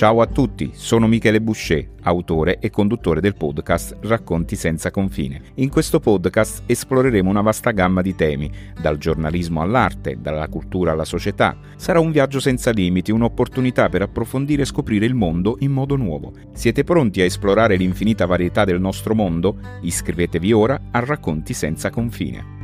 Ciao a tutti, sono Michele Boucher, autore e conduttore del podcast Racconti senza confine. In questo podcast esploreremo una vasta gamma di temi, dal giornalismo all'arte, dalla cultura alla società. Sarà un viaggio senza limiti, un'opportunità per approfondire e scoprire il mondo in modo nuovo. Siete pronti a esplorare l'infinita varietà del nostro mondo? Iscrivetevi ora a Racconti senza confine.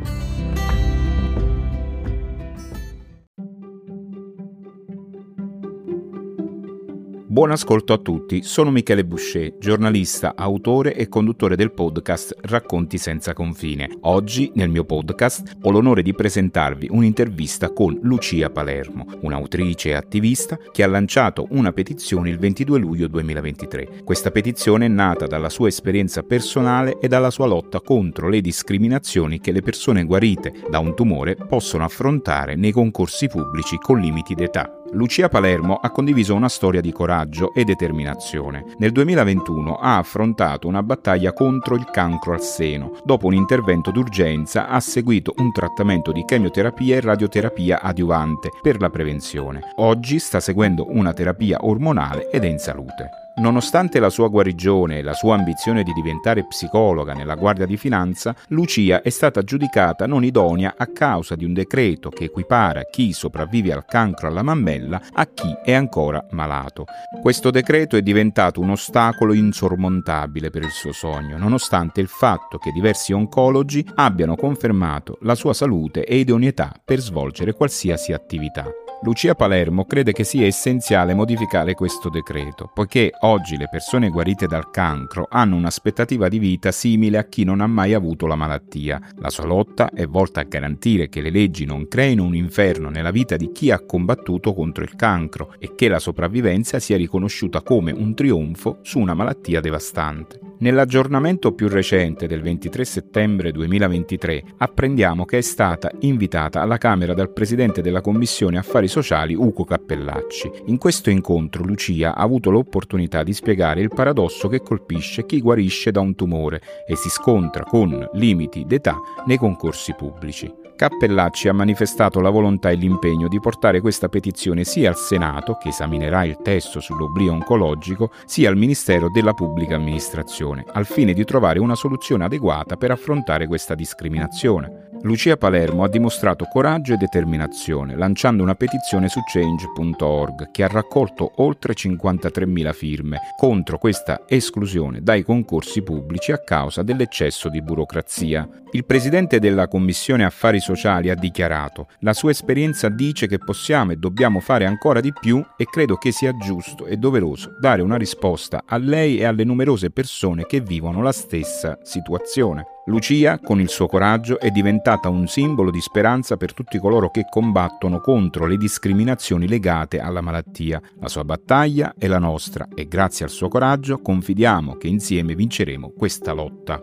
Buon ascolto a tutti, sono Michele Boucher, giornalista, autore e conduttore del podcast Racconti senza confine. Oggi nel mio podcast ho l'onore di presentarvi un'intervista con Lucia Palermo, un'autrice e attivista che ha lanciato una petizione il 22 luglio 2023. Questa petizione è nata dalla sua esperienza personale e dalla sua lotta contro le discriminazioni che le persone guarite da un tumore possono affrontare nei concorsi pubblici con limiti d'età. Lucia Palermo ha condiviso una storia di coraggio e determinazione. Nel 2021 ha affrontato una battaglia contro il cancro al seno. Dopo un intervento d'urgenza ha seguito un trattamento di chemioterapia e radioterapia adiuvante per la prevenzione. Oggi sta seguendo una terapia ormonale ed è in salute. Nonostante la sua guarigione e la sua ambizione di diventare psicologa nella Guardia di Finanza, Lucia è stata giudicata non idonea a causa di un decreto che equipara chi sopravvive al cancro alla mammella a chi è ancora malato. Questo decreto è diventato un ostacolo insormontabile per il suo sogno, nonostante il fatto che diversi oncologi abbiano confermato la sua salute e idoneità per svolgere qualsiasi attività. Lucia Palermo crede che sia essenziale modificare questo decreto, poiché oggi le persone guarite dal cancro hanno un'aspettativa di vita simile a chi non ha mai avuto la malattia. La sua lotta è volta a garantire che le leggi non creino un inferno nella vita di chi ha combattuto contro il cancro e che la sopravvivenza sia riconosciuta come un trionfo su una malattia devastante. Nell'aggiornamento più recente del 23 settembre 2023 apprendiamo che è stata invitata alla Camera dal Presidente della Commissione Affari Sociali Ugo Cappellacci. In questo incontro Lucia ha avuto l'opportunità di spiegare il paradosso che colpisce chi guarisce da un tumore e si scontra con limiti d'età nei concorsi pubblici. Cappellacci ha manifestato la volontà e l'impegno di portare questa petizione sia al Senato, che esaminerà il testo sull'oblio oncologico, sia al Ministero della Pubblica Amministrazione, al fine di trovare una soluzione adeguata per affrontare questa discriminazione. Lucia Palermo ha dimostrato coraggio e determinazione lanciando una petizione su change.org che ha raccolto oltre 53.000 firme contro questa esclusione dai concorsi pubblici a causa dell'eccesso di burocrazia. Il presidente della Commissione Affari Sociali ha dichiarato la sua esperienza dice che possiamo e dobbiamo fare ancora di più e credo che sia giusto e doveroso dare una risposta a lei e alle numerose persone che vivono la stessa situazione. Lucia, con il suo coraggio, è diventata un simbolo di speranza per tutti coloro che combattono contro le discriminazioni legate alla malattia. La sua battaglia è la nostra e grazie al suo coraggio confidiamo che insieme vinceremo questa lotta.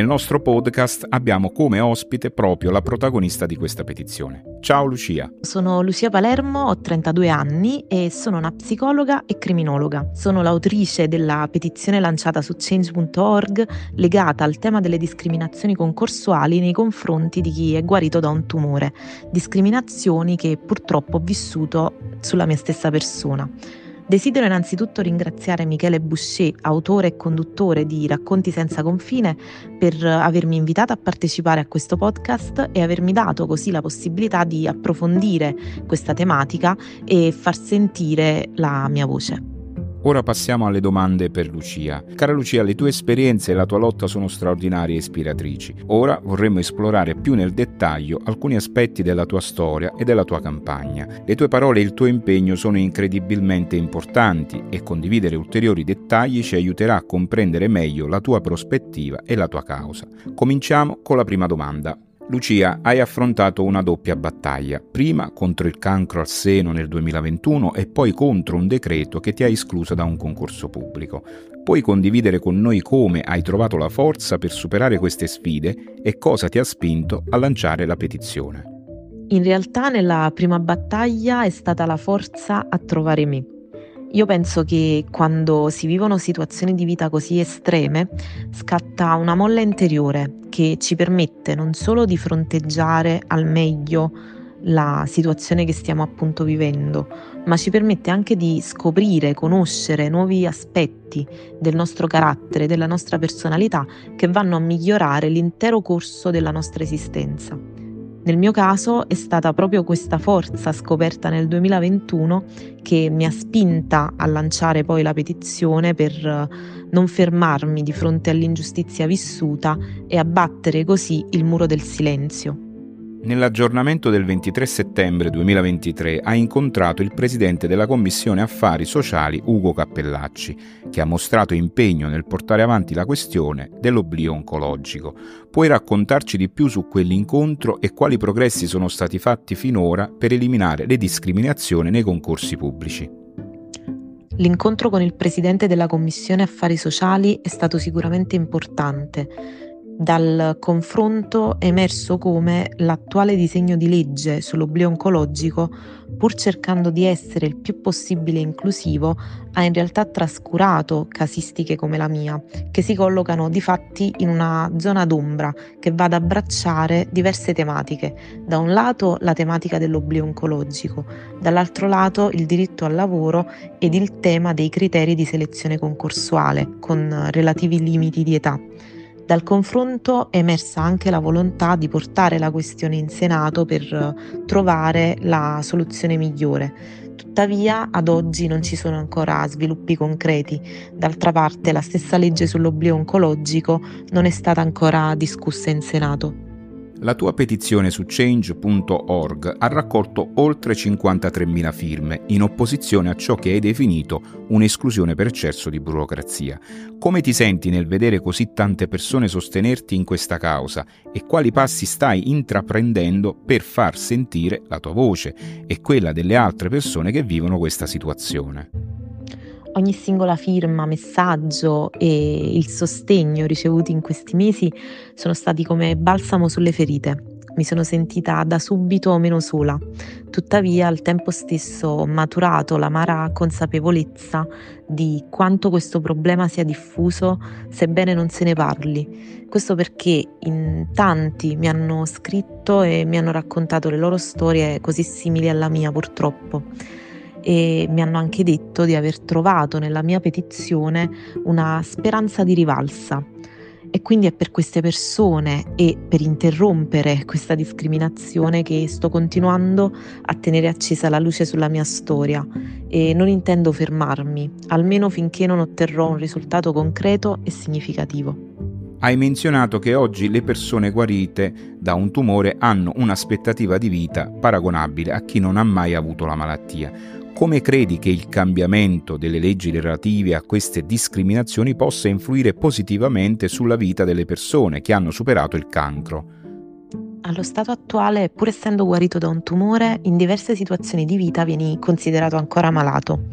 Nel nostro podcast abbiamo come ospite proprio la protagonista di questa petizione. Ciao Lucia. Sono Lucia Palermo, ho 32 anni e sono una psicologa e criminologa. Sono l'autrice della petizione lanciata su change.org legata al tema delle discriminazioni concorsuali nei confronti di chi è guarito da un tumore, discriminazioni che purtroppo ho vissuto sulla mia stessa persona. Desidero innanzitutto ringraziare Michele Boucher, autore e conduttore di Racconti senza confine, per avermi invitato a partecipare a questo podcast e avermi dato così la possibilità di approfondire questa tematica e far sentire la mia voce. Ora passiamo alle domande per Lucia. Cara Lucia, le tue esperienze e la tua lotta sono straordinarie e ispiratrici. Ora vorremmo esplorare più nel dettaglio alcuni aspetti della tua storia e della tua campagna. Le tue parole e il tuo impegno sono incredibilmente importanti e condividere ulteriori dettagli ci aiuterà a comprendere meglio la tua prospettiva e la tua causa. Cominciamo con la prima domanda. Lucia, hai affrontato una doppia battaglia, prima contro il cancro al seno nel 2021 e poi contro un decreto che ti ha esclusa da un concorso pubblico. Puoi condividere con noi come hai trovato la forza per superare queste sfide e cosa ti ha spinto a lanciare la petizione? In realtà nella prima battaglia è stata la forza a trovare me. Io penso che quando si vivono situazioni di vita così estreme scatta una molla interiore che ci permette non solo di fronteggiare al meglio la situazione che stiamo appunto vivendo, ma ci permette anche di scoprire, conoscere nuovi aspetti del nostro carattere, della nostra personalità che vanno a migliorare l'intero corso della nostra esistenza. Nel mio caso è stata proprio questa forza scoperta nel 2021 che mi ha spinta a lanciare poi la petizione per non fermarmi di fronte all'ingiustizia vissuta e abbattere così il muro del silenzio. Nell'aggiornamento del 23 settembre 2023 ha incontrato il presidente della Commissione Affari Sociali Ugo Cappellacci, che ha mostrato impegno nel portare avanti la questione dell'oblio oncologico. Puoi raccontarci di più su quell'incontro e quali progressi sono stati fatti finora per eliminare le discriminazioni nei concorsi pubblici? L'incontro con il presidente della Commissione Affari Sociali è stato sicuramente importante dal confronto è emerso come l'attuale disegno di legge sull'oblio oncologico, pur cercando di essere il più possibile inclusivo, ha in realtà trascurato casistiche come la mia, che si collocano di fatti in una zona d'ombra che va ad abbracciare diverse tematiche. Da un lato la tematica dell'oblio oncologico, dall'altro lato il diritto al lavoro ed il tema dei criteri di selezione concorsuale, con relativi limiti di età. Dal confronto è emersa anche la volontà di portare la questione in Senato per trovare la soluzione migliore. Tuttavia, ad oggi non ci sono ancora sviluppi concreti. D'altra parte, la stessa legge sull'oblio oncologico non è stata ancora discussa in Senato. La tua petizione su change.org ha raccolto oltre 53.000 firme in opposizione a ciò che hai definito un'esclusione per eccesso di burocrazia. Come ti senti nel vedere così tante persone sostenerti in questa causa e quali passi stai intraprendendo per far sentire la tua voce e quella delle altre persone che vivono questa situazione? Ogni singola firma, messaggio e il sostegno ricevuti in questi mesi sono stati come balsamo sulle ferite. Mi sono sentita da subito meno sola. Tuttavia, al tempo stesso ho maturato l'amara consapevolezza di quanto questo problema sia diffuso, sebbene non se ne parli. Questo perché in tanti mi hanno scritto e mi hanno raccontato le loro storie così simili alla mia, purtroppo e mi hanno anche detto di aver trovato nella mia petizione una speranza di rivalsa. E quindi è per queste persone e per interrompere questa discriminazione che sto continuando a tenere accesa la luce sulla mia storia e non intendo fermarmi, almeno finché non otterrò un risultato concreto e significativo. Hai menzionato che oggi le persone guarite da un tumore hanno un'aspettativa di vita paragonabile a chi non ha mai avuto la malattia. Come credi che il cambiamento delle leggi relative a queste discriminazioni possa influire positivamente sulla vita delle persone che hanno superato il cancro? Allo stato attuale, pur essendo guarito da un tumore, in diverse situazioni di vita vieni considerato ancora malato.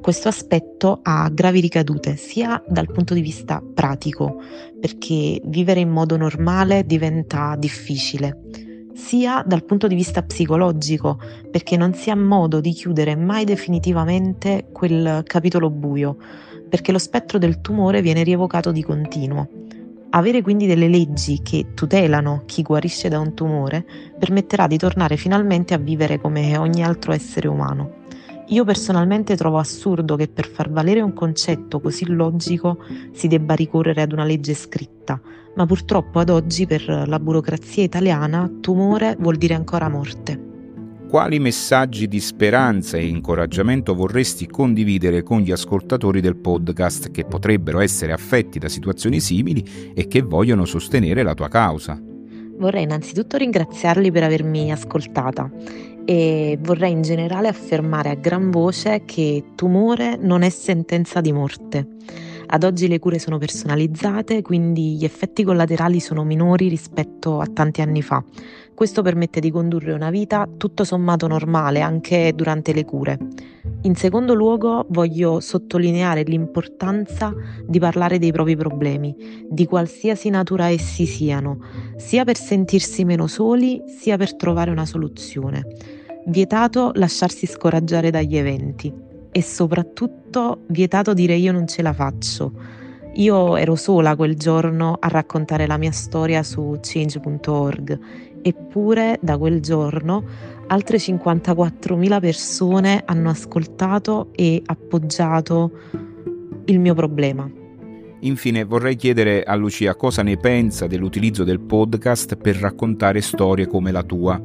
Questo aspetto ha gravi ricadute sia dal punto di vista pratico, perché vivere in modo normale diventa difficile, sia dal punto di vista psicologico, perché non si ha modo di chiudere mai definitivamente quel capitolo buio, perché lo spettro del tumore viene rievocato di continuo. Avere quindi delle leggi che tutelano chi guarisce da un tumore permetterà di tornare finalmente a vivere come ogni altro essere umano. Io personalmente trovo assurdo che per far valere un concetto così logico si debba ricorrere ad una legge scritta, ma purtroppo ad oggi per la burocrazia italiana tumore vuol dire ancora morte. Quali messaggi di speranza e incoraggiamento vorresti condividere con gli ascoltatori del podcast che potrebbero essere affetti da situazioni simili e che vogliono sostenere la tua causa? Vorrei innanzitutto ringraziarli per avermi ascoltata e vorrei in generale affermare a gran voce che tumore non è sentenza di morte. Ad oggi le cure sono personalizzate, quindi gli effetti collaterali sono minori rispetto a tanti anni fa. Questo permette di condurre una vita tutto sommato normale anche durante le cure. In secondo luogo voglio sottolineare l'importanza di parlare dei propri problemi, di qualsiasi natura essi siano, sia per sentirsi meno soli, sia per trovare una soluzione. Vietato lasciarsi scoraggiare dagli eventi e soprattutto vietato dire io non ce la faccio. Io ero sola quel giorno a raccontare la mia storia su change.org, eppure da quel giorno altre 54.000 persone hanno ascoltato e appoggiato il mio problema. Infine vorrei chiedere a Lucia cosa ne pensa dell'utilizzo del podcast per raccontare storie come la tua.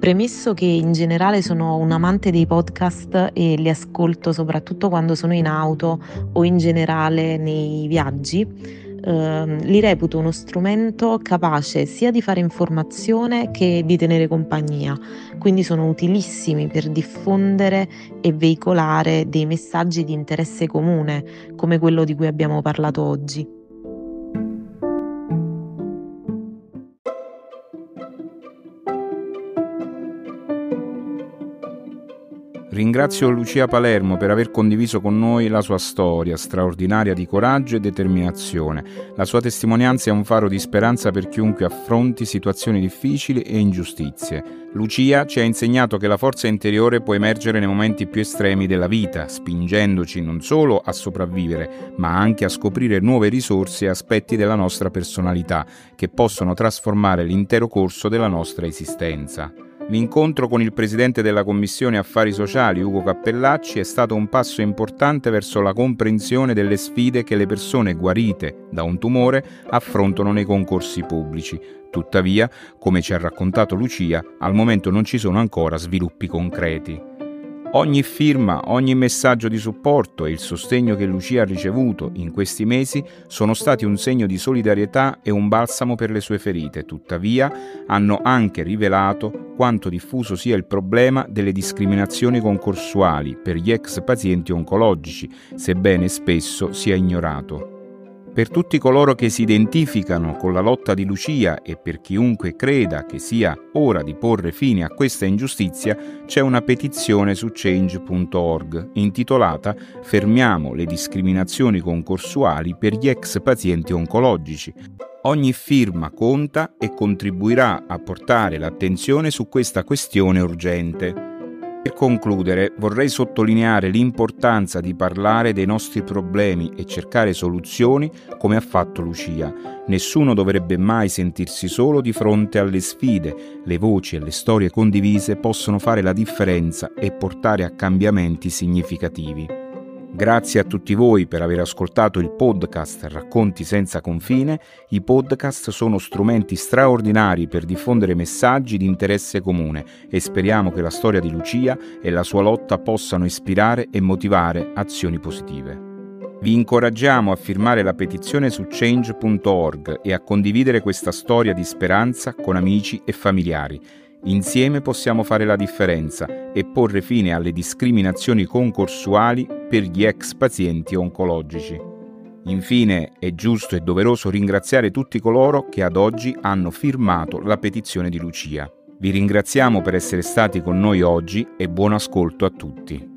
Premesso che in generale sono un amante dei podcast e li ascolto soprattutto quando sono in auto o in generale nei viaggi, eh, li reputo uno strumento capace sia di fare informazione che di tenere compagnia, quindi sono utilissimi per diffondere e veicolare dei messaggi di interesse comune come quello di cui abbiamo parlato oggi. Ringrazio Lucia Palermo per aver condiviso con noi la sua storia straordinaria di coraggio e determinazione. La sua testimonianza è un faro di speranza per chiunque affronti situazioni difficili e ingiustizie. Lucia ci ha insegnato che la forza interiore può emergere nei momenti più estremi della vita, spingendoci non solo a sopravvivere, ma anche a scoprire nuove risorse e aspetti della nostra personalità che possono trasformare l'intero corso della nostra esistenza. L'incontro con il presidente della Commissione Affari Sociali, Ugo Cappellacci, è stato un passo importante verso la comprensione delle sfide che le persone guarite da un tumore affrontano nei concorsi pubblici. Tuttavia, come ci ha raccontato Lucia, al momento non ci sono ancora sviluppi concreti. Ogni firma, ogni messaggio di supporto e il sostegno che Lucia ha ricevuto in questi mesi sono stati un segno di solidarietà e un balsamo per le sue ferite, tuttavia hanno anche rivelato quanto diffuso sia il problema delle discriminazioni concorsuali per gli ex pazienti oncologici, sebbene spesso sia ignorato. Per tutti coloro che si identificano con la lotta di Lucia e per chiunque creda che sia ora di porre fine a questa ingiustizia, c'è una petizione su change.org intitolata Fermiamo le discriminazioni concorsuali per gli ex pazienti oncologici. Ogni firma conta e contribuirà a portare l'attenzione su questa questione urgente. Per concludere vorrei sottolineare l'importanza di parlare dei nostri problemi e cercare soluzioni come ha fatto Lucia. Nessuno dovrebbe mai sentirsi solo di fronte alle sfide. Le voci e le storie condivise possono fare la differenza e portare a cambiamenti significativi. Grazie a tutti voi per aver ascoltato il podcast Racconti senza confine. I podcast sono strumenti straordinari per diffondere messaggi di interesse comune e speriamo che la storia di Lucia e la sua lotta possano ispirare e motivare azioni positive. Vi incoraggiamo a firmare la petizione su change.org e a condividere questa storia di speranza con amici e familiari. Insieme possiamo fare la differenza e porre fine alle discriminazioni concorsuali per gli ex pazienti oncologici. Infine è giusto e doveroso ringraziare tutti coloro che ad oggi hanno firmato la petizione di Lucia. Vi ringraziamo per essere stati con noi oggi e buon ascolto a tutti.